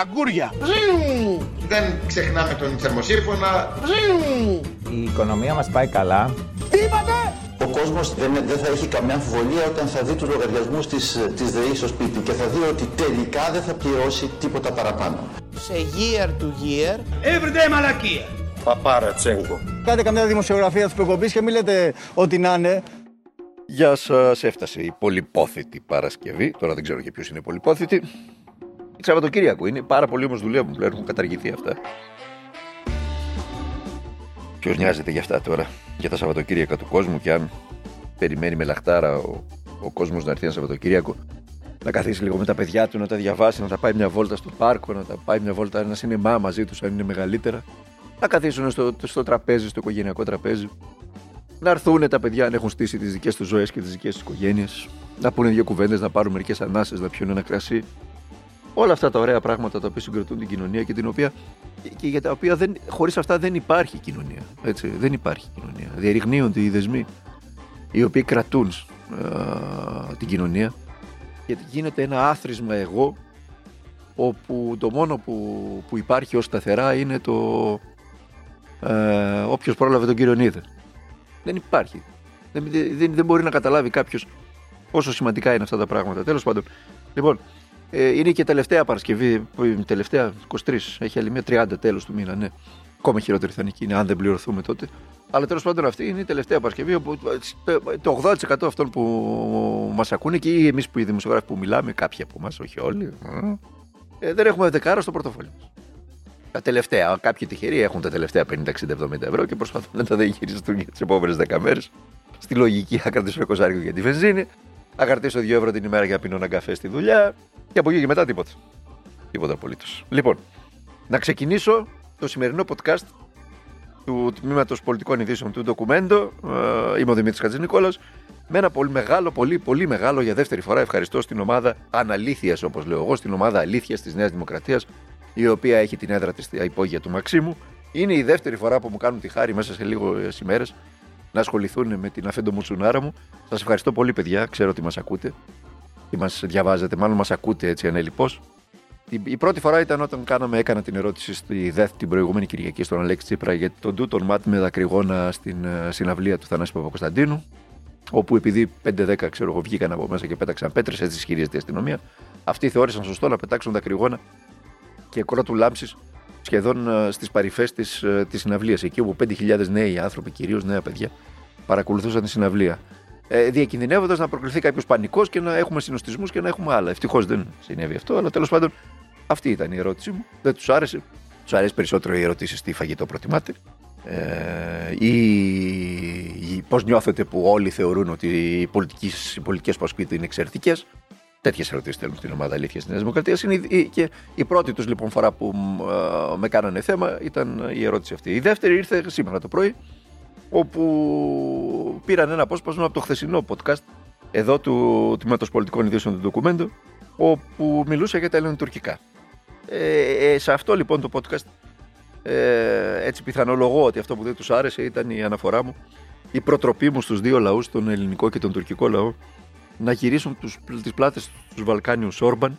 Αγκούρια. Δεν ξεχνάμε τον θερμοσύρφωνα. Η οικονομία μας πάει καλά. Τι είπατε; Ο κόσμος δεν, δεν θα έχει καμιά αμφιβολία όταν θα δει τους λογαριασμούς της, της ΔΕΗ στο σπίτι και θα δει ότι τελικά δεν θα πληρώσει τίποτα παραπάνω. Σε year to year. Everyday μαλακία. Παπάρα τσέγκο. Κάντε καμιά δημοσιογραφία της προκοπής και μην λέτε ότι να είναι. Γεια σας, έφτασε η πολυπόθητη Παρασκευή. Τώρα δεν ξέρω και ποιος είναι πολυπόθητη. Η Σαββατοκύριακο είναι. Πάρα πολλοί όμως δουλεύουν πλέον. Έχουν καταργηθεί αυτά. Ποιος νοιάζεται για αυτά τώρα, για τα Σαββατοκύριακα του κόσμου και αν περιμένει με λαχτάρα ο, ο κόσμος να έρθει ένα Σαββατοκύριακο, να καθίσει λίγο με τα παιδιά του, να τα διαβάσει, να τα πάει μια βόλτα στο πάρκο, να τα πάει μια βόλτα, ένα σινεμά μαζί τους, αν είναι μεγαλύτερα. Να καθίσουν στο, στο τραπέζι, στο οικογενειακό τραπέζι. Να έρθουν τα παιδιά αν έχουν στήσει τις δικές τους ζωές και τις δικές τους οικογένειες. Να πούνε δύο κουβέντες, να πάρουν μερικές ανάσες, να πιούν ένα κρασί. Όλα αυτά τα ωραία πράγματα τα οποία συγκροτούν την κοινωνία και, την οποία, και για τα οποία δεν, χωρίς αυτά δεν υπάρχει κοινωνία. Έτσι, δεν υπάρχει κοινωνία. Διαρριγνύονται οι δεσμοί οι οποίοι κρατούν ε, την κοινωνία γιατί γίνεται ένα άθροισμα εγώ όπου το μόνο που, που υπάρχει ως σταθερά είναι το ε, όποιος πρόλαβε τον κύριο Νίδε. Δεν υπάρχει. Δεν, δεν, δεν μπορεί να καταλάβει κάποιος πόσο σημαντικά είναι αυτά τα πράγματα. Τέλος πάντων. Λοιπόν, ε, είναι και τελευταία Παρασκευή, τελευταία 23, έχει άλλη μια 30 τέλος του μήνα, ναι. Ακόμα χειρότερη θα είναι εκείνη, αν δεν πληρωθούμε τότε. Αλλά τέλος πάντων αυτή είναι η τελευταία Παρασκευή, όπου το 80% αυτών που μας ακούνε και εμείς που οι δημοσιογράφοι που μιλάμε, κάποιοι από εμάς, όχι όλοι, ε, δεν έχουμε δεκάρα στο πορτοφόλι μας. Τα τελευταία, κάποιοι τυχεροί έχουν τα τελευταία 50, 60, 70 ευρώ και προσπαθούν να τα διαχειριστούν για τις επόμενες 10 μέρες. Στη λογική, θα κρατήσω 20 για τη βενζίνη, θα κρατήσω 2 ευρώ την ημέρα για να πίνω ένα καφέ στη δουλειά, και από εκεί και μετά τίποτα. Τίποτα απολύτως. Λοιπόν, να ξεκινήσω το σημερινό podcast του τμήματος πολιτικών ειδήσεων του ντοκουμέντο. Ε, είμαι ο Δημήτρης Χατζηνικόλα. Με ένα πολύ μεγάλο, πολύ, πολύ μεγάλο για δεύτερη φορά ευχαριστώ στην ομάδα Αναλήθειας, όπως λέω εγώ, στην ομάδα Αλήθειας της Νέας Δημοκρατίας, η οποία έχει την έδρα της στα υπόγεια του Μαξίμου. Είναι η δεύτερη φορά που μου κάνουν τη χάρη μέσα σε λίγο ημέρες να ασχοληθούν με την αφέντο μουσουνάρα μου. Σας ευχαριστώ πολύ, παιδιά. Ξέρω ότι μας ακούτε ή μας διαβάζετε, μάλλον μας ακούτε έτσι ανέλειπώ. Η πρώτη φορά ήταν όταν κάναμε, έκανα την ερώτηση στη ΔΕΘ την προηγούμενη Κυριακή στον Αλέξη Τσίπρα για τον τούτον μάτ με δακρυγόνα στην ε, συναυλία του Θανάση Παπακοσταντίνου. Όπου επειδή 5-10 ξέρω εγώ βγήκαν από μέσα και πέταξαν πέτρες, έτσι ισχυρίζεται η αστυνομία. Αυτοί θεώρησαν σωστό να πετάξουν δακρυγόνα και κρότου λάμψης σχεδόν ε, στις παρυφές της της ε, συναυλίας. Εκεί όπου 5.000 νέοι άνθρωποι, κυρίως νέα παιδιά, παρακολουθούσαν τη συναυλία ε, διακινδυνεύοντας να προκληθεί κάποιος πανικός και να έχουμε συνοστισμούς και να έχουμε άλλα. Ευτυχώς δεν συνέβη αυτό, αλλά τέλος πάντων αυτή ήταν η ερώτησή μου. Δεν τους άρεσε. Τους αρέσει περισσότερο οι ερωτήσεις τι φαγητό προτιμάτε. Ε, ή πώς νιώθετε που όλοι θεωρούν ότι οι, οι πολιτικές που ασκείτε είναι εξαιρετικές. Τέτοιες ερωτήσεις θέλουν στην ομάδα Αλήθεια της Νέας Δημοκρατίας. Και η πρώτη τους λοιπόν φορά που ε, με κάνανε θέμα ήταν η ερώτηση αυτή. Η δεύτερη ήρθε σήμερα το πρωί όπου πήραν ένα απόσπασμα από το χθεσινό podcast εδώ του Τμήματος Πολιτικών Ειδήσεων του Ντοκουμέντου όπου μιλούσε για τα ελληνοτουρκικά. Ε, ε, σε αυτό λοιπόν το podcast ε, έτσι πιθανολογώ ότι αυτό που δεν τους άρεσε ήταν η αναφορά μου η προτροπή μου στους δύο λαούς, τον ελληνικό και τον τουρκικό λαό να γυρίσουν τους, τις πλάτες τους Βαλκάνιους Όρμπαν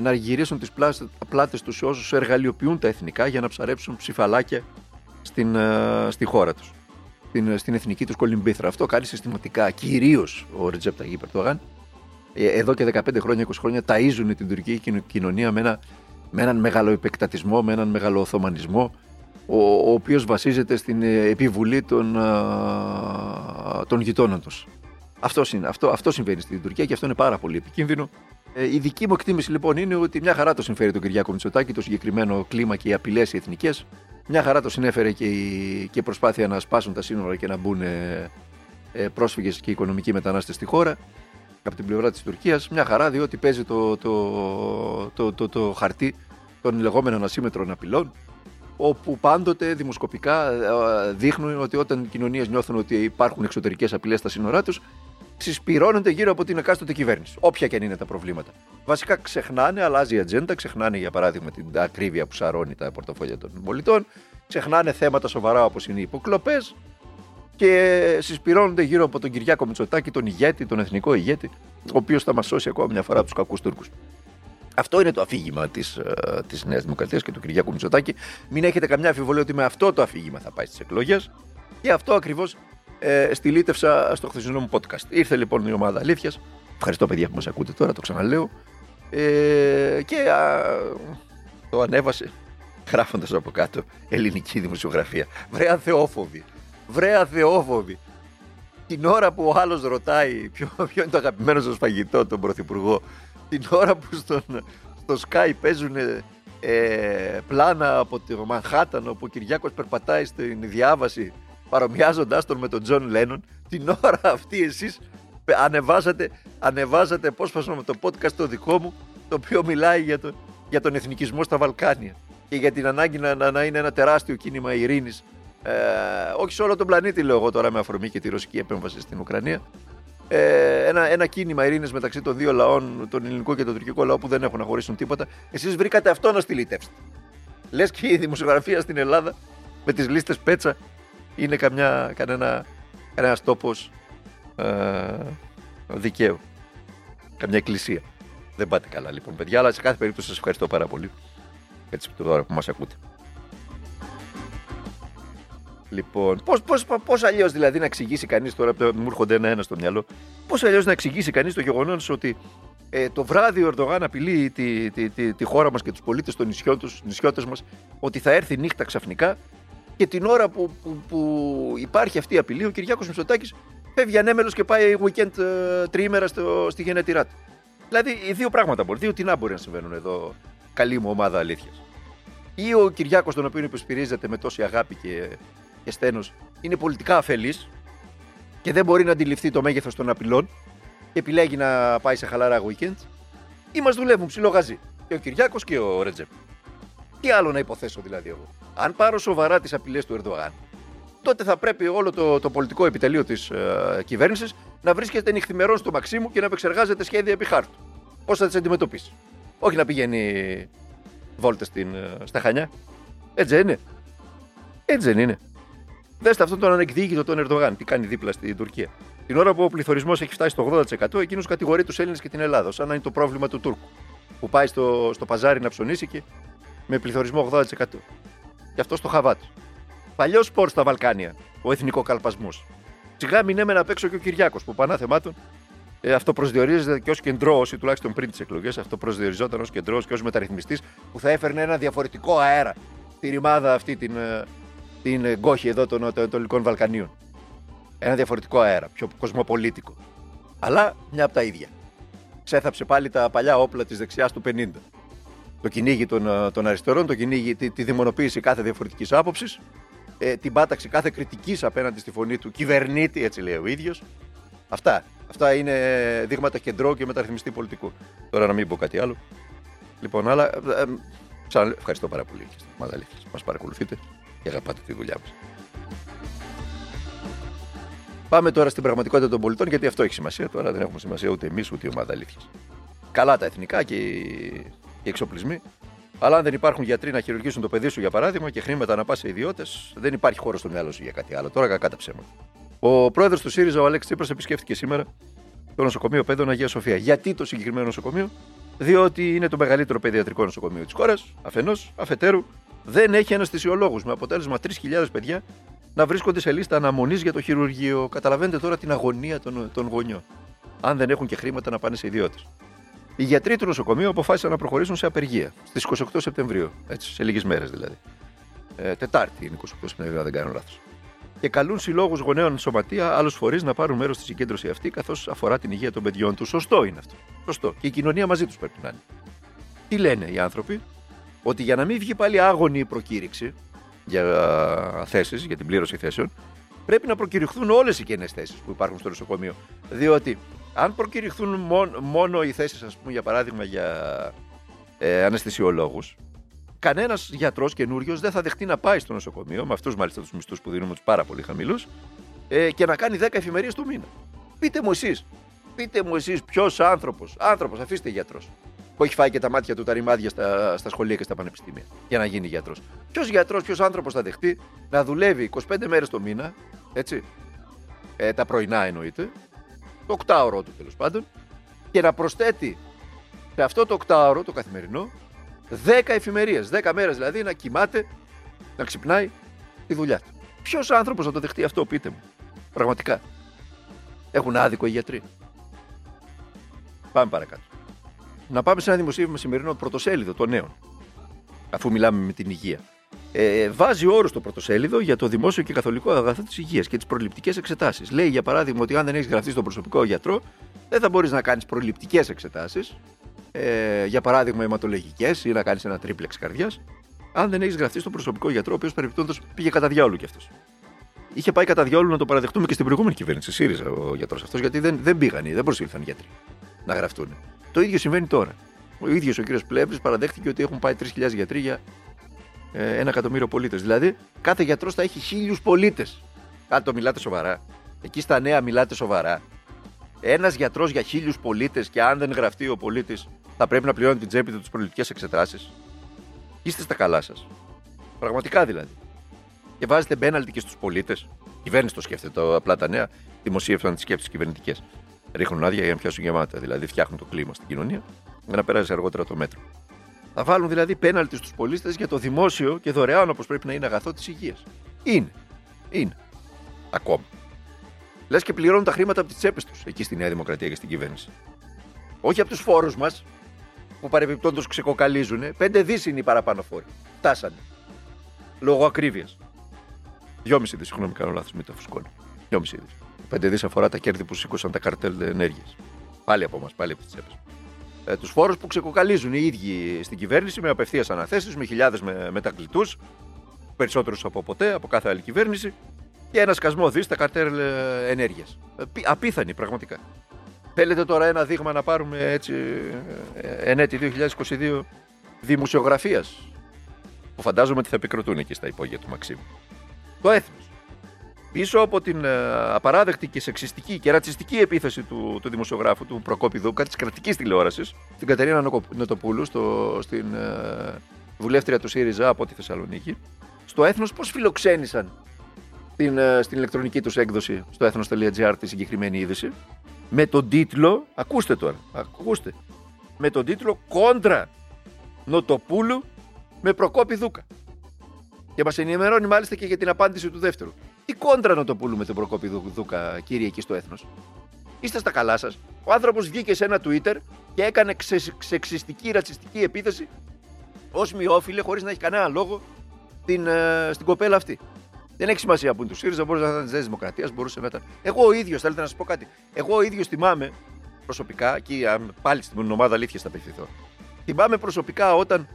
να γυρίσουν τις πλάτες τους όσους εργαλειοποιούν τα εθνικά για να ψαρέψουν ψηφαλάκια στην, ε, στη χώρα τους στην, στην εθνική τους κολυμπήθρα. Αυτό κάνει συστηματικά κυρίως ο Ρετζέπ Ταγί Περτογάν. Ε, εδώ και 15 χρόνια, 20 χρόνια ταΐζουν την τουρκική κοινωνία με, ένα, με έναν μεγαλοεπεκτατισμό, με έναν μεγαλοοθωμανισμό, ο, ο οποίος βασίζεται στην ε, επιβουλή των, των γειτόνων τους. Αυτό, αυτό, αυτό συμβαίνει στην Τουρκία και αυτό είναι πάρα πολύ επικίνδυνο. Ε, η δική μου εκτίμηση λοιπόν είναι ότι μια χαρά το συμφέρει τον Κυριάκο Μητσοτάκη, το συγκεκριμένο κλίμα και οι απειλές οι εθνικές. Μια χαρά το συνέφερε και η, και προσπάθεια να σπάσουν τα σύνορα και να μπουν ε, ε πρόσφυγες και οικονομικοί μετανάστες στη χώρα από την πλευρά της Τουρκίας. Μια χαρά διότι παίζει το, το, το, το, το χαρτί των λεγόμενων ασύμετρων απειλών όπου πάντοτε δημοσκοπικά ε, δείχνουν ότι όταν οι κοινωνίες νιώθουν ότι υπάρχουν εξωτερικές απειλές στα σύνορά τους, συσπηρώνονται γύρω από την εκάστοτε κυβέρνηση. Όποια και αν είναι τα προβλήματα. Βασικά ξεχνάνε, αλλάζει η ατζέντα, ξεχνάνε για παράδειγμα την ακρίβεια που σαρώνει τα πορτοφόλια των πολιτών, ξεχνάνε θέματα σοβαρά όπως είναι οι υποκλοπές και συσπηρώνονται γύρω από τον Κυριάκο Μητσοτάκη, τον ηγέτη, τον εθνικό ηγέτη, ο οποίος θα μας σώσει ακόμα μια φορά από τους κακούς Τούρκους. Αυτό είναι το αφήγημα της της Νέας Δημοκρατίας και του Κυριάκου Μητσοτάκη. Μην έχετε καμιά αμφιβολία ότι με αυτό το αφήγημα θα πάει στις εκλογές. Και αυτό ακριβώς ε, στυλίτευσα στο χθεσινό μου podcast. Ήρθε λοιπόν η ομάδα αλήθειας. Ευχαριστώ, παιδιά που μας ακούτε τώρα, το ξαναλέω. Ε, και α, το ανέβασε γράφοντας από κάτω ελληνική δημοσιογραφία. Βρέα αθεόφοβη. Βρέα αθεόφοβη. Την ώρα που ο άλλος ρωτάει ποιο, ποιο είναι το αγαπημένο σας φαγητό, τον Πρωθυπουργό, την ώρα που στον, στο Sky παίζουν ε, πλάνα από το Μανχάταν όπου ο Κυριάκος περπατάει στην διάβαση παρομοιάζοντάς τον με τον Τζον Λένον την ώρα αυτή εσείς ανεβάζατε, ανεβάζατε απόσπασμα με το podcast το δικό μου το οποίο μιλάει για, το, για τον εθνικισμό στα Βαλκάνια και για την ανάγκη να, να, είναι ένα τεράστιο κίνημα ειρήνης ε, όχι σε όλο τον πλανήτη λέω εγώ τώρα με αφορμή και τη ρωσική επέμβαση στην Ουκρανία ε, ένα, ένα κίνημα ειρήνης μεταξύ των δύο λαών, τον ελληνικό και τον τουρκικό λαό που δεν έχουν να χωρίσουν τίποτα. Εσείς βρήκατε αυτό να στηλιτεύσετε. Λες και η δημοσιογραφία στην Ελλάδα με τις λίστες πέτσα είναι καμιά, κανένα, κανένας τόπος ε, δικαίου. Καμιά εκκλησία. Δεν πάτε καλά λοιπόν παιδιά, αλλά σε κάθε περίπτωση σας ευχαριστώ πάρα πολύ. Έτσι τώρα που μας ακούτε. Λοιπόν, πώς πώς, πώς αλλιώς δηλαδή να εξηγήσει κανείς τώρα, μου έρχονται ένα-ένα στο μυαλό, πώς αλλιώς να εξηγήσει κανείς το γεγονός ότι ε, το βράδυ ο Ερντογάν απειλεί τη, τη, τη, τη χώρα μας και τους πολίτες των νησιώτες μας ότι θα έρθει νύχτα ξαφνικά και την ώρα που, που, που υπάρχει αυτή η απειλή, ο Κυριάκος Μητσοτάκης φεύγει ανέμελος και πάει weekend ε, τριήμερα στο, στη γενέτειρά του. Δηλαδή, οι δύο πράγματα μπορεί, δύο τεινά μπορεί να συμβαίνουν εδώ, καλή μου ομάδα αλήθειας. Ή ο Κυριάκος, τον οποίο υποσπηρίζεται με τόση αγάπη και και στένος είναι πολιτικά αφελής και δεν μπορεί να αντιληφθεί το μέγεθος των απειλών και επιλέγει να πάει σε χαλαρά weekend, ή μας δουλεύουν ψιλογαζί. Και ο Κυριάκος και ο Ρετζέπ. Τι άλλο να υποθέσω δηλαδή εγώ; Αν πάρω σοβαρά τις απειλές του Ερντογάν, τότε θα πρέπει όλο το, το πολιτικό επιτελείο της ε, κυβέρνησης να βρίσκεται νυχθημερό στο Μαξίμου και να επεξεργάζεται σχέδια επί χάρτου. Πώς θα τις αντιμετωπίσει; Όχι να πηγαίνει βόλτες ε, στα Χανιά. Έτσι δεν είναι. Έτσι δεν είναι. Δέστε αυτόν τον ανεκδίκητο τον Ερντογάν, τι κάνει δίπλα στην Τουρκία. Την ώρα που ο πληθωρισμός έχει φτάσει στο 80%, εκείνος κατηγορεί τους Έλληνες και την Ελλάδα, σαν να είναι το πρόβλημα του Τούρκου. Που πάει στο, στο παζάρι να ψωνίσει και με πληθωρισμό 80%. Και αυτό στο χαβάτ. Παλιός σπορ στα Βαλκάνια, ο εθνικό καλπασμό. Σιγά μην έμενα απ' έξω και ο Κυριάκος, που πανά θεμάτων ε, αυτό προσδιορίζεται και ως κεντρό, ή τουλάχιστον πριν τις εκλογές, αυτό προσδιοριζόταν ως κεντρό και ως μεταρρυθμιστής που θα έφερνε ένα διαφορετικό αέρα στη ρημάδα αυτή την, ε, την γκόχη εδώ των Ανατολικών Βαλκανίων. Ένα διαφορετικό αέρα, πιο κοσμοπολίτικο. Αλλά μια από τα ίδια. Ξέθαψε πάλι τα παλιά όπλα της δεξιάς του 50. Το κυνήγι των, ε, των αριστερών, το κυνήγι, τη, τη δημονοποίηση κάθε διαφορετικής άποψης, ε, την πάταξη κάθε κριτικής απέναντι στη φωνή του κυβερνήτη, έτσι λέει ο ίδιος. Αυτά. Αυτά είναι δείγματα κεντρό και μεταρρυθμιστή πολιτικού. Τώρα να μην πω κάτι άλλο. Λοιπόν, αλλά. Ε, ε, ευχαριστώ πάρα πολύ και Μας παρακολουθείτε και αγαπάτε τη δουλειά μας. Πάμε τώρα στην πραγματικότητα των πολιτών, γιατί αυτό έχει σημασία. Τώρα δεν έχουμε σημασία ούτε εμείς ούτε η ομάδα αλήθεια. Καλά τα εθνικά και οι εξοπλισμοί. Αλλά αν δεν υπάρχουν γιατροί να χειρουργήσουν το παιδί σου, για παράδειγμα, και χρήματα να πας σε ιδιώτες, δεν υπάρχει χώρος στο μυαλό σου για κάτι άλλο. Τώρα κακά τα ψέματα. Ο πρόεδρος του ΣΥΡΙΖΑ, ο Αλέξης Τσίπρας, επισκέφθηκε σήμερα το νοσοκομείο Παιδών Αγίας Σοφία. Γιατί το συγκεκριμένο νοσοκομείο, διότι είναι το μεγαλύτερο παιδιατρικό νοσοκομείο της χώρας, αφενός, αφετέρου, δεν έχει αναισθησιολόγους. Με αποτέλεσμα 3.000 παιδιά να βρίσκονται σε λίστα αναμονής για το χειρουργείο. Καταλαβαίνετε τώρα την αγωνία των, των γονιών. Αν δεν έχουν και χρήματα να πάνε σε ιδιώτες. Οι γιατροί του νοσοκομείου αποφάσισαν να προχωρήσουν σε απεργία στις 28 Σεπτεμβρίου. Έτσι, σε λίγες μέρες δηλαδή. Ε, τετάρτη είναι 28 Σεπτεμβρίου, αν δεν κάνω λάθος. Και καλούν συλλόγους γονέων σωματεία, άλλους φορείς να πάρουν μέρος στη συγκέντρωση αυτή, καθώς αφορά την υγεία των παιδιών τους. Σωστό είναι αυτό. Σωστό. Και η κοινωνία μαζί τους πρέπει να είναι. Τι λένε οι άνθρωποι, ότι για να μην βγει πάλι άγωνη η προκήρυξη για θέσεις, για την πλήρωση θέσεων, πρέπει να προκηρυχθούν όλες οι κενέ θέσεις που υπάρχουν στο νοσοκομείο. Διότι αν προκηρυχθούν μόνο, μόνο οι θέσεις, ας πούμε, για παράδειγμα, για ε, αναισθησιολόγους, κανένας γιατρός καινούριος δεν θα δεχτεί να πάει στο νοσοκομείο, με αυτούς μάλιστα τους μισθούς που δίνουμε τους πάρα πολύ χαμηλούς, ε, και να κάνει 10 εφημερίες το μήνα. Πείτε μου εσείς, πείτε μου εσείς ποιος άνθρωπος, άνθρωπος, αφήστε γιατρός, που έχει φάει και τα μάτια του τα ρημάδια στα, στα σχολεία και στα πανεπιστήμια για να γίνει γιατρός. Ποιος γιατρός, ποιος άνθρωπος θα δεχτεί να δουλεύει 25 μέρες το μήνα, έτσι, ε, τα πρωινά εννοείται, το οκτάωρο του τέλος πάντων, και να προσθέτει σε αυτό το οκτάωρο, το καθημερινό, 10 εφημερίες, 10 μέρες δηλαδή να κοιμάται, να ξυπνάει τη δουλειά του. Ποιος άνθρωπος να το δεχτεί αυτό, πείτε μου. Πραγματικά; Έχουν άδικο οι γιατροί; Πάμε παρακάτω. Να πάμε σε ένα δημοσίευμα σημερινό πρωτοσέλιδο των νέων. Αφού μιλάμε με την υγεία. Ε, βάζει όρους στο πρωτοσέλιδο για το δημόσιο και καθολικό αγαθό της υγείας και τις προληπτικές εξετάσεις. Λέει για παράδειγμα ότι αν δεν έχεις γραφτεί στον προσωπικό γιατρό, δεν θα μπορείς να κάνεις προληπτικές εξετάσεις. Ε, για παράδειγμα, αιματολογικές ή να κάνεις ένα τρίπλεξ καρδιάς. Αν δεν έχεις γραφτεί στον προσωπικό γιατρό, ο οποίος παρεμπιπτόντω πήγε κατά διάολο κι αυτός. Είχε πάει κατά διάολο να το παραδεχτούμε και στην προηγούμενη κυβέρνηση, ΣΥΡΙΖΑ ο γιατρός αυτός, γιατί δεν, δεν πήγαν, δεν προσήλθαν οι γιατροί να γραφτούν. Το ίδιο συμβαίνει τώρα. Ο ίδιος ο κύριος Πλεύρης παραδέχτηκε ότι έχουν πάει 3.000 γιατροί για ε, ένα εκατομμύριο πολίτες. Δηλαδή, κάθε γιατρός θα έχει χίλιους πολίτες. Κάτω μιλάτε σοβαρά. Εκεί στα νέα μιλάτε σοβαρά. Ένας γιατρός για χίλιους πολίτες και αν δεν γραφτεί ο πολίτης, θα πρέπει να πληρώνει την τσέπη του τις προληπτικές εξετάσεις. Είστε στα καλά σας. Πραγματικά δηλαδή. Και βάζετε μπέναλτι και στους πολίτες. Η κυβέρνηση το σκέφτεται. Το, απλά τα νέα δημοσίευσαν τις σκέψεις κυβερνητικές. Ρίχνουν άδεια για να πιάσουν γεμάτα. Δηλαδή φτιάχνουν το κλίμα στην κοινωνία για να περάσει αργότερα το μέτρο. Θα βάλουν δηλαδή πέναλτι στους πολίτε για το δημόσιο και δωρεάν όπως πρέπει να είναι αγαθό της υγείας. Είναι. Είναι. Ακόμα. Λες και πληρώνουν τα χρήματα από τις τσέπες τους εκεί στη Νέα Δημοκρατία και στην κυβέρνηση. Όχι από τους φόρους μας που παρεμπιπτόντως ξεκοκαλίζουν. Πέντε δις είναι οι παραπάνω φόροι. Φτάσανε. Λόγω ακρίβειας. Δυόμιση δις, συγγνώμη, κάνω λάθος, μην το φουσκώνω. Δυόμιση δις. Πέντε δις αφορά τα κέρδη που σήκωσαν τα καρτέλ ενέργειας. Πάλι από εμά, πάλι από τις τσέπες. Ε, τους φόρους που ξεκοκαλίζουν οι ίδιοι στην κυβέρνηση με απευθείας αναθέσεις, με χιλιάδες με, μετακλητούς, περισσότερους από ποτέ, από κάθε άλλη κυβέρνηση, και ένα σκασμό δις στα καρτέλ ενέργειας. Ε, απίθανη πραγματικά. Θέλετε τώρα ένα δείγμα να πάρουμε έτσι ε, εν έτη 2022 δημοσιογραφίας που φαντάζομαι ότι θα επικροτούν εκεί στα υπόγεια του Μαξίμου. Το έθνος. Πίσω από την ε, απαράδεκτη και σεξιστική και ρατσιστική επίθεση του, του δημοσιογράφου του Προκόπη Δούκα της κρατικής τηλεόρασης, την Κατερίνα Νοτοπούλου, στο, στην ε, βουλεύτρια του ΣΥΡΙΖΑ από τη Θεσσαλονίκη, στο έθνος πώς φιλοξένησαν την, ε, στην ηλεκτρονική τους έκδοση στο έθνο.gr τη συγκεκριμένη είδηση, με τον τίτλο, ακούστε τώρα, ακούστε, με τον τίτλο «Κόντρα Νοτοπούλου με Προκόπη Δούκα». Και μας ενημερώνει μάλιστα και για την απάντηση του δεύτερου. Τι κόντρα να το πουλούμε τον Προκόπη Δούκα, κύριε, εκεί στο έθνος. Είστε στα καλά σας. Ο άνθρωπος βγήκε σε ένα Twitter και έκανε ξε, ξεξιστική, ρατσιστική επίθεση ως μειόφιλε, χωρίς να έχει κανένα λόγο την, ε, στην κοπέλα αυτή. Δεν έχει σημασία που είναι του ΣΥΡΙΖΑ, μπορούσε να ήταν της Δημοκρατίας, μπορούσε να ήταν. Εγώ ο ίδιος, θέλετε να σας πω κάτι. Εγώ ο ίδιος θυμάμαι προσωπικά, και πάλι στην ομάδα αλήθειας θα απευθυνθώ. Θυμάμαι προσωπικά όταν,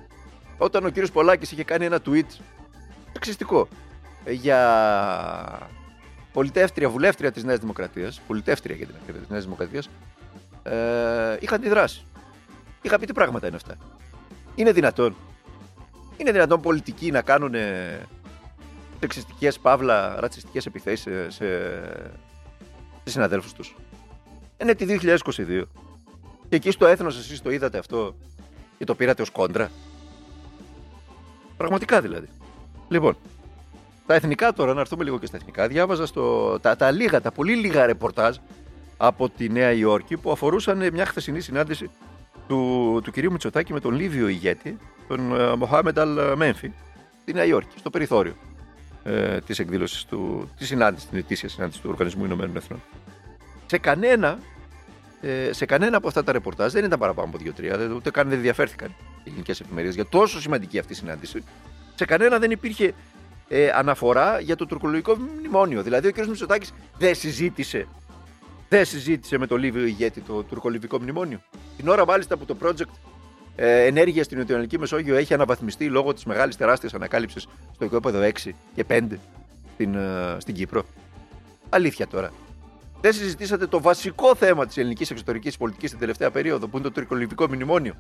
όταν ο κύριος Πολάκης είχε κάνει ένα tweet εξιστικό για πολιτεύτρια, βουλεύτρια της Νέας Δημοκρατίας, πολιτεύτρια για την ακρίβεια της Νέας Δημοκρατίας, ε, είχα αντιδράσει. Είχα πει τι πράγματα είναι αυτά; Είναι δυνατόν. Είναι δυνατόν πολιτικοί να κάνουν σεξιστικές, παύλα, ρατσιστικές επιθέσεις σε, σε, σε συναδέλφους τους; Είναι τη 2022. Και εκεί στο έθνος εσείς το είδατε αυτό και το πήρατε ως κόντρα; Πραγματικά δηλαδή. Λοιπόν, τα εθνικά τώρα, να έρθουμε λίγο και στα εθνικά. Διάβαζα στο, τα, τα λίγα, τα πολύ λίγα ρεπορτάζ από τη Νέα Υόρκη που αφορούσαν μια χθεσινή συνάντηση του, του κυρίου Μητσοτάκη με τον Λίβιο ηγέτη, τον uh, Μοχάμεντ Αλ Μένφι, στη Νέα Υόρκη, στο περιθώριο ε, της εκδήλωσης του, της συνάντησης, την ετήσια συνάντηση του Οργανισμού Ηνωμένων Εθνών. Σε κανένα, ε, σε κανένα από αυτά τα ρεπορτάζ δεν ήταν παραπάνω από δύο-τρία, ούτε καν δεν ενδιαφέρθηκαν οι ελληνικές εφημερίδες για τόσο σημαντική αυτή η συνάντηση. Σε κανένα δεν υπήρχε ε, αναφορά για το τουρκολογικό μνημόνιο. Δηλαδή ο κ. Μητσοτάκης δεν συζήτησε, δεν συζήτησε με το Λίβιο ηγέτη το τουρκολιβικό μνημόνιο. Την ώρα μάλιστα που το project ε, ενέργειας στην Νοτιοανατολική Μεσόγειο έχει αναβαθμιστεί λόγω της μεγάλης τεράστιας ανακάλυψης στο οικόπεδο 6 και 5 στην, ε, στην Κύπρο. Αλήθεια τώρα. Δεν συζητήσατε το βασικό θέμα της ελληνικής εξωτερικής πολιτικής την τελευταία περίοδο, που είναι το τουρκολιβικό μνημόνιο,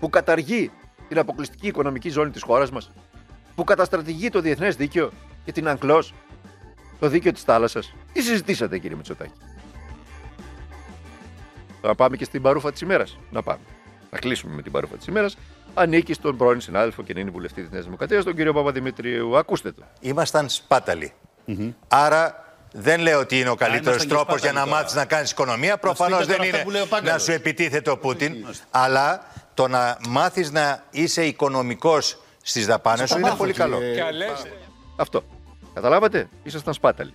που καταργεί την αποκλειστική οικονομική ζώνη της χώρας μας που καταστρατηγεί το διεθνές δίκαιο και την Αγκλό, το δίκαιο της θάλασσας. Τι συζητήσατε, κύριε Μητσοτάκη; Να πάμε και στην παρούφα της ημέρας. Να πάμε. Να κλείσουμε με την παρούφα της ημέρας. Ανήκει στον πρώην συνάδελφο και είναι βουλευτή της Νέας Δημοκρατίας, τον κύριο Παπαδημητρίου. Ακούστε το. Ήμασταν σπάταλοι. Mm-hmm. Άρα Δεν λέω ότι είναι ο καλύτερο ήμασταν και τρόπος για σπάταλοι να τώρα. μάθεις να κάνεις οικονομία. Προφανώς πείτε δεν τώρα αυτά είναι που λέει ο να Πάγκαλος. σου επιτίθεται ο Πούτιν. Αλλά το να μάθεις να είσαι οικονομικός στις δαπάνες σου είναι μάθω, πολύ καλό. κύριε. Αυτό. Καταλάβατε, ήσασταν σπάταλοι.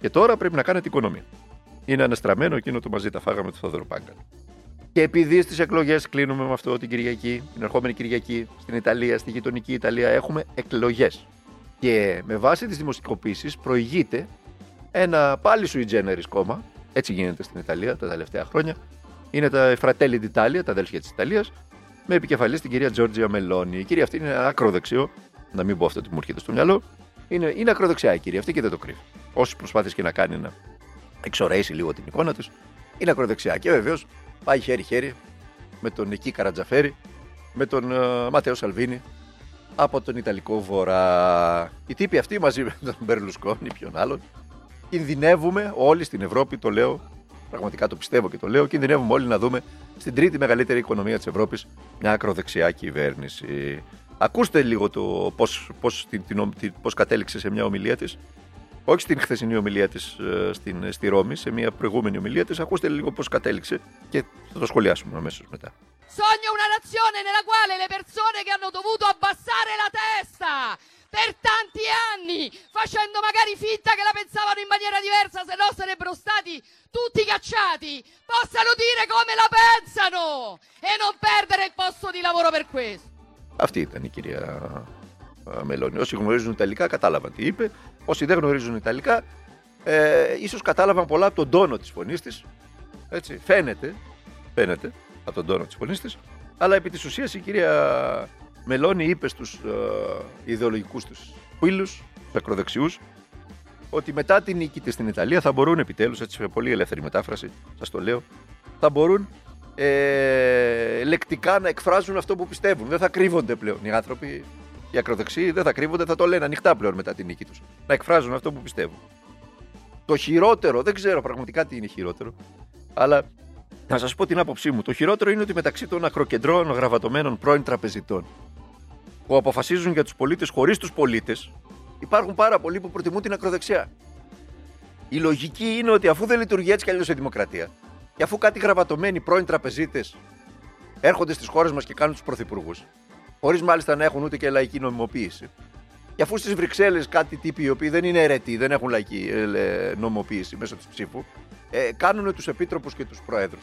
Και τώρα πρέπει να κάνετε οικονομία. Είναι αναστραμμένο εκείνο το μαζί τα φάγαμε του Θόδωρο Πάγκαλ. Και επειδή στις εκλογές κλείνουμε με αυτό την Κυριακή, την ερχόμενη Κυριακή, στην Ιταλία, στη γειτονική Ιταλία, έχουμε εκλογές. Και με βάση τις δημοσιοποιήσεις προηγείται ένα πάλι sui generis κόμμα. Έτσι γίνεται στην Ιταλία τα τελευταία χρόνια. Είναι τα Fratelli d'Italia, τα αδέλφια της Ιταλίας, με επικεφαλής την κυρία Τζόρτζια Μελώνη. Η κυρία αυτή είναι ακροδεξιό, να μην πω αυτό ότι μου έρχεται στο μυαλό. Είναι, είναι ακροδεξιά η κυρία αυτή και δεν το κρύβει. Όσες προσπάθειες και να κάνει να εξορέσει λίγο την εικόνα της, είναι ακροδεξιά. Και βεβαίως πάει χέρι-χέρι με τον Νική Καρατζαφέρη, με τον uh, Ματέο Σαλβίνη από τον Ιταλικό Βορρά. Οι τύποι αυτοί μαζί με τον Μπερλουσκόνη, ποιον άλλον, κινδυνεύουμε όλοι στην Ευρώπη, το λέω, πραγματικά το πιστεύω και το λέω, κινδυνεύουμε όλοι να δούμε στην τρίτη μεγαλύτερη οικονομία της Ευρώπης μια ακροδεξιά κυβέρνηση. Ακούστε λίγο το πώς, πώς, την, την, την- πώς κατέληξε σε μια ομιλία της, όχι στην χθεσινή ομιλία της ε, στην, στη Ρώμη, σε μια προηγούμενη ομιλία της, ακούστε λίγο πώς κατέληξε και θα το σχολιάσουμε αμέσως μετά. Sogno una nazione nella quale le persone che hanno dovuto abbassare la testa per tanti anni, facendo magari finta che la pensavano in maniera diversa, se no sarebbero stati tutti cacciati, possano dire come la pensano e non perdere il posto di lavoro per questo. Αυτή ήταν η κυρία α, Μελώνη. Όσοι γνωρίζουν Ιταλικά κατάλαβαν τι είπε. Όσοι δεν γνωρίζουν Ιταλικά, ε, ίσως κατάλαβαν πολλά από τον τόνο της φωνής της. Έτσι, φαίνεται, φαίνεται από τον τόνο της φωνής της. Αλλά επί της ουσίας η κυρία Μελώνη είπε στους ε, ιδεολογικούς τους φίλους, τους ακροδεξιούς, ότι μετά την νίκη της στην Ιταλία θα μπορούν επιτέλους, έτσι σε πολύ ελεύθερη μετάφραση, σας το λέω, θα μπορούν ε, λεκτικά να εκφράζουν αυτό που πιστεύουν. Δεν θα κρύβονται πλέον οι άνθρωποι, οι ακροδεξιοί δεν θα κρύβονται, θα το λένε ανοιχτά πλέον μετά την νίκη τους. Να εκφράζουν αυτό που πιστεύουν. Το χειρότερο, δεν ξέρω πραγματικά τι είναι χειρότερο, αλλά να σας πω την άποψή μου. Το χειρότερο είναι ότι μεταξύ των ακροκεντρών γραβατωμένων πρώην τραπεζιτών που αποφασίζουν για τους πολίτες χωρίς τους πολίτες, υπάρχουν πάρα πολλοί που προτιμούν την ακροδεξιά. Η λογική είναι ότι αφού δεν λειτουργεί έτσι κι αλλιώς η δημοκρατία, και αφού κάτι γραβατωμένοι πρώην τραπεζίτες έρχονται στις χώρες μας και κάνουν τους πρωθυπουργούς, χωρίς μάλιστα να έχουν ούτε και λαϊκή νομιμοποίηση, και αφού στις Βρυξέλλες κάτι τύποι οι οποίοι δεν είναι αιρετοί, δεν έχουν λαϊκή ε, λέ, νομιμοποίηση μέσω της ψήφου, ε, κάνουν τους επίτροπους και τους προέδρους.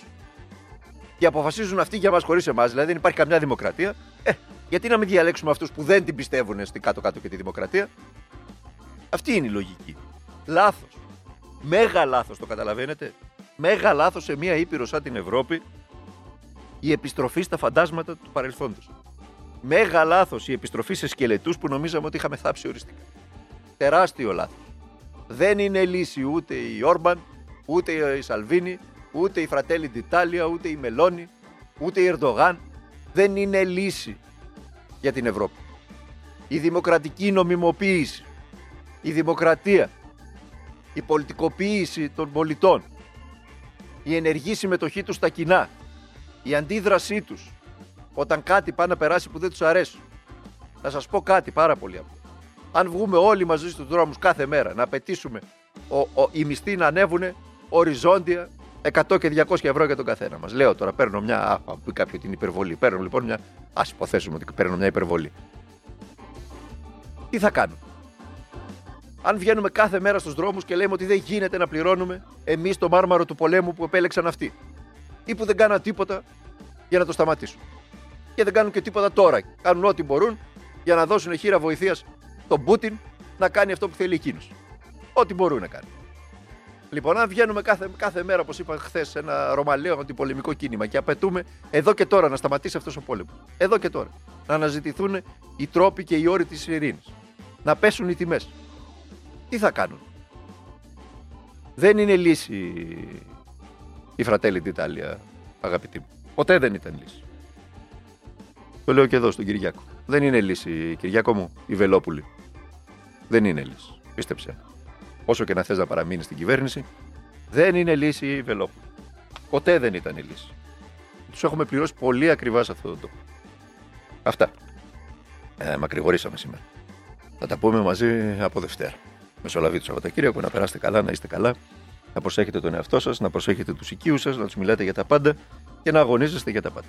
Και αποφασίζουν αυτοί για μας χωρίς εμάς, δηλαδή δεν υπάρχει καμιά δημοκρατία. Ε, γιατί να μην διαλέξουμε αυτούς που δεν την πιστεύουν στην κάτω-κάτω και τη δημοκρατία. Αυτή είναι η λογική. Λάθος. Μέγα λάθος το καταλαβαίνετε. Μέγα λάθος σε μια ήπειρο σαν την Ευρώπη η επιστροφή στα φαντάσματα του παρελθόντος. Μέγα λάθος η επιστροφή σε σκελετούς που νομίζαμε ότι είχαμε θάψει οριστικά. Τεράστιο λάθος. Δεν είναι λύση ούτε η Όρμπαν, ούτε η Σαλβίνη, ούτε η Φρατέλη d'Italia, ούτε η Μελώνη, ούτε η Ερντογάν. Δεν είναι λύση για την Ευρώπη. Η δημοκρατική νομιμοποίηση, η δημοκρατία, η πολιτικοποίηση των πολιτών, η ενεργή συμμετοχή τους στα κοινά, η αντίδρασή τους όταν κάτι πάει να περάσει που δεν τους αρέσει. Θα σας πω κάτι πάρα πολύ απλό. Αν βγούμε όλοι μαζί στους δρόμους κάθε μέρα να απαιτήσουμε ο, ο, οι μισθοί να ανέβουν οριζόντια 100 και 200 ευρώ για τον καθένα μας. Λέω τώρα, παίρνω μια, α, θα πει κάποιο την υπερβολή, παίρνω λοιπόν μια, ας υποθέσουμε ότι παίρνω μια υπερβολή. Τι θα κάνουμε. Αν βγαίνουμε κάθε μέρα στους δρόμους και λέμε ότι δεν γίνεται να πληρώνουμε εμείς το μάρμαρο του πολέμου που επέλεξαν αυτοί ή που δεν κάναν τίποτα για να το σταματήσουν. Και δεν κάνουν και τίποτα τώρα. Κάνουν ό,τι μπορούν για να δώσουν χείρα βοηθείας στον Πούτιν να κάνει αυτό που θέλει εκείνος. Ό,τι μπορούν να κάνουν. Λοιπόν, αν βγαίνουμε κάθε, κάθε μέρα, όπως είπα χθες, σε ένα ρωμαλαίο αντιπολεμικό κίνημα και απαιτούμε εδώ και τώρα να σταματήσει αυτός ο πόλεμος. Εδώ και τώρα. Να αναζητηθούν οι τρόποι και οι όροι της ειρήνης. Να πέσουν οι τιμές. Τι θα κάνουν; Δεν είναι λύση η Fratelli d'Italia, αγαπητοί μου. Ποτέ δεν ήταν λύση. Το λέω και εδώ στον Κυριάκο. Δεν είναι λύση, Κυριάκο μου, η Βελόπουλη. Δεν είναι λύση. Πίστεψε. Όσο και να θες να παραμείνεις στην κυβέρνηση, δεν είναι λύση η Βελόπουλη. Ποτέ δεν ήταν η λύση. Τους έχουμε πληρώσει πολύ ακριβά σε αυτόν τον τόπο. Αυτά. Ε, μακρηγορήσαμε σήμερα. Θα τα πούμε μαζί από Δευτέρα. Μεσολαβεί το Σαββατοκύριακο, να περάσετε καλά, να είστε καλά, να προσέχετε τον εαυτό σας, να προσέχετε τους οικείους σας, να τους μιλάτε για τα πάντα και να αγωνίζεστε για τα πάντα.